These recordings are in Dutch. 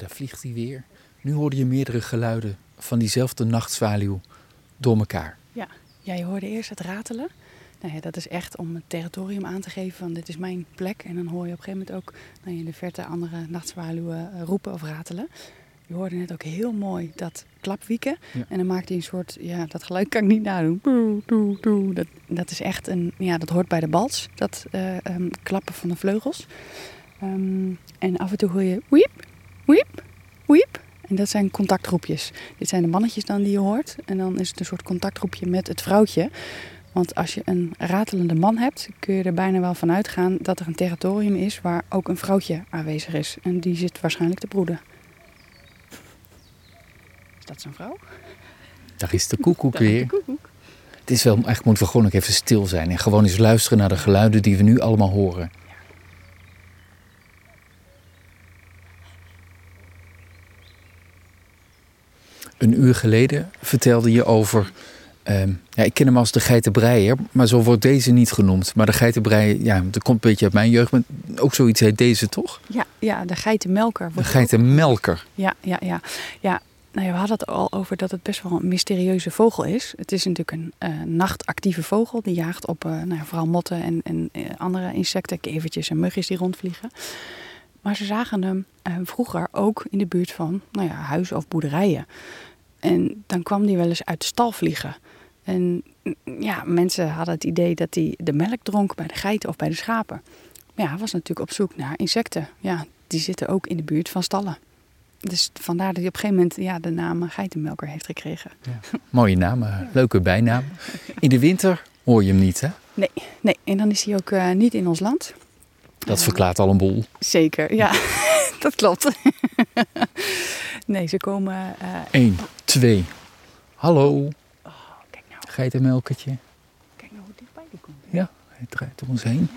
daar vliegt hij weer. Nu hoorde je meerdere geluiden van diezelfde nachtzwaluw door elkaar. Ja, ja je hoorde eerst het ratelen. Nou ja, dat is echt om het territorium aan te geven van dit is mijn plek. En dan hoor je op een gegeven moment ook nou, in de verte andere nachtzwaluwen eh, roepen of ratelen. Je hoorde net ook heel mooi dat klapwieken. Ja. En dan maakt hij een soort, ja, dat geluid kan ik niet nadoen. Dat, dat is echt een, ja, dat hoort bij de bals. Dat eh, ehm, klappen van de vleugels. Ehm, en af en toe hoor je wiep, wiep, wiep. En dat zijn contactroepjes. Dit zijn de mannetjes dan die je hoort. En dan is het een soort contactroepje met het vrouwtje. Want als je een ratelende man hebt, kun je er bijna wel van uitgaan dat er een territorium is waar ook een vrouwtje aanwezig is. En die zit waarschijnlijk te broeden. Is dat zo'n vrouw? Daar is de koekoek Daar is de weer. koekoek. Het is wel, eigenlijk moeten we gewoon ook even stil zijn en gewoon eens luisteren naar de geluiden die we nu allemaal horen. Een uur geleden vertelde je over. ehm, ja, ik ken hem als de geitenbreier, maar zo wordt deze niet genoemd. Maar de geitenbreier, ja, dat komt een beetje uit mijn jeugd. Maar ook zoiets heet deze toch? Ja, ja, de geitenmelker. De geitenmelker. Ja, ja, ja. ja nou ja, we hadden het al over dat het best wel een mysterieuze vogel is. Het is natuurlijk een eh, nachtactieve vogel. Die jaagt op eh, nou ja, vooral motten en, en eh, andere insecten, kevertjes en mugjes die rondvliegen. Maar ze zagen hem vroeger ook in de buurt van nou ja, huizen of boerderijen. En dan kwam die wel eens uit de stal vliegen. En mm, ja, mensen hadden het idee dat hij de melk dronk bij de geiten of bij de schapen. Maar ja, hij was natuurlijk op zoek naar insecten. Ja, die zitten ook in de buurt van stallen. Dus vandaar dat hij op een gegeven moment ja, de naam geitenmelker heeft gekregen. Mooie naam, eh, leuke bijnaam. In de winter hoor je hem niet, hè? Nee, nee. en dan is hij ook eh, niet in ons land. Dat Eh, verklaart al een boel. Zeker, ja. dat klopt. nee, ze komen... eh, 1, 2. Hallo, kijk nou, geitenmelkertje. kijk nou hoe dichtbij die komt. Ja, hij draait om ons heen.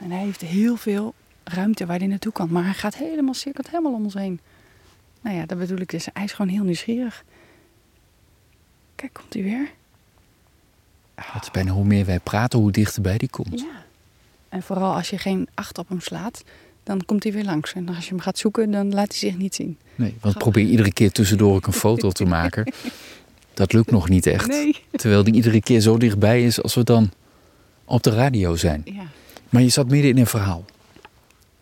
En hij heeft heel veel ruimte waar hij naartoe kan. Maar hij gaat helemaal, cirkelt helemaal om ons heen. Nou ja, dat bedoel ik dus. Hij is gewoon heel nieuwsgierig. Kijk, komt hij weer? Het is bijna hoe meer wij praten, hoe dichterbij die komt. Ja. En vooral als je geen acht op hem slaat, dan komt hij weer langs. En als je hem gaat zoeken, dan laat hij zich niet zien. Nee, want ik probeer iedere keer tussendoor ook een foto te maken. Dat lukt nog niet echt. Nee. Terwijl die iedere keer zo dichtbij is als we dan op de radio zijn. Ja. Maar je zat midden in een verhaal.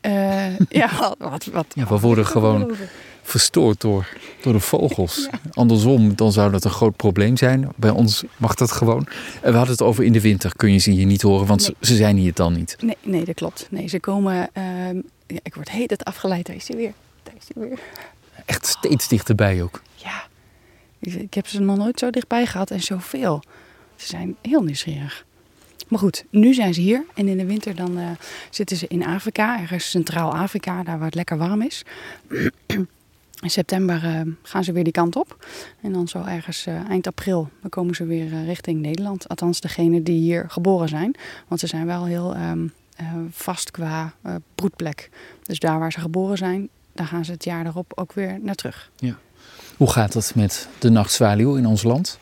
Eh, ja, wat, wat, Ja, we worden gewoon verstoord door, door de vogels. Andersom, dan zou dat een groot probleem zijn. Bij ons mag dat gewoon. En we hadden het over in de winter. Kun je ze hier niet horen, want ze- ze zijn hier dan niet. Nee, nee, dat klopt. Nee, ze komen... ehm, ja, ik word heet het afgeleid. Daar is hij weer. Daar is hij weer. Echt steeds dichterbij ook. Ja. Ik, heb ze nog nooit zo dichtbij gehad en zoveel. Ze zijn heel nieuwsgierig. Maar goed, nu zijn ze hier. En in de winter dan eh, zitten ze in Afrika. Ergens Centraal-Afrika, daar waar het lekker warm is. In september eh, gaan ze weer die kant op. En dan zo ergens eh, eind april dan komen ze weer richting Nederland. Althans, degenen die hier geboren zijn. Want ze zijn wel heel ehm, eh, vast qua eh, broedplek. Dus daar waar ze geboren zijn, daar gaan ze het jaar daarop ook weer naar terug. Hoe gaat het met de nachtzwaluw in ons land?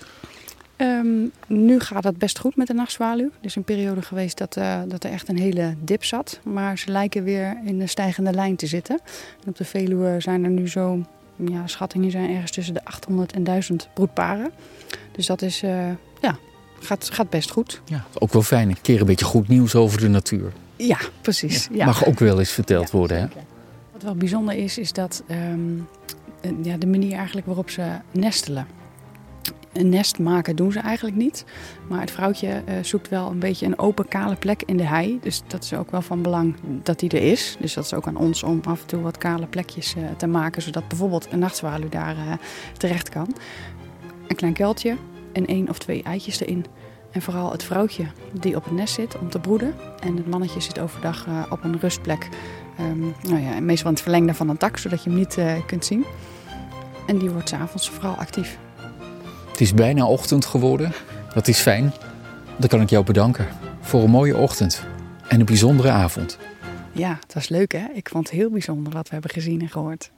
Ehm, nu gaat het best goed met de nachtzwaluw. Er is een periode geweest dat, eh, dat er echt een hele dip zat. Maar ze lijken weer in de stijgende lijn te zitten. En op de Veluwe zijn er nu zo, ja, schattingen zijn ergens tussen de 800 en 1000 broedparen. Dus dat is, eh, ja, gaat, gaat best goed. Ja, ook wel fijn. Een keer een beetje goed nieuws over de natuur. Ja, precies. Ja. Mag ook wel eens verteld Ja, worden, hè? Wat wel bijzonder is, is dat ehm, eh, ja, de manier eigenlijk waarop ze nestelen. Een nest maken doen ze eigenlijk niet. Maar het vrouwtje eh, zoekt wel een beetje een open kale plek in de hei. Dus dat is ook wel van belang dat die er is. Dus dat is ook aan ons om af en toe wat kale plekjes eh, te maken. Zodat bijvoorbeeld een nachtzwaluw daar eh, terecht kan. Een klein kuiltje en één of twee eitjes erin. En vooral het vrouwtje die op het nest zit om te broeden. En het mannetje zit overdag eh, op een rustplek. Ehm, nou ja, meestal in het verlengde van een tak, zodat je hem niet eh, kunt zien. En die wordt s'avonds vooral actief. Het is bijna ochtend geworden. Dat is fijn. Dan kan ik jou bedanken voor een mooie ochtend en een bijzondere avond. Ja, het was leuk hè. Ik vond het heel bijzonder wat we hebben gezien en gehoord.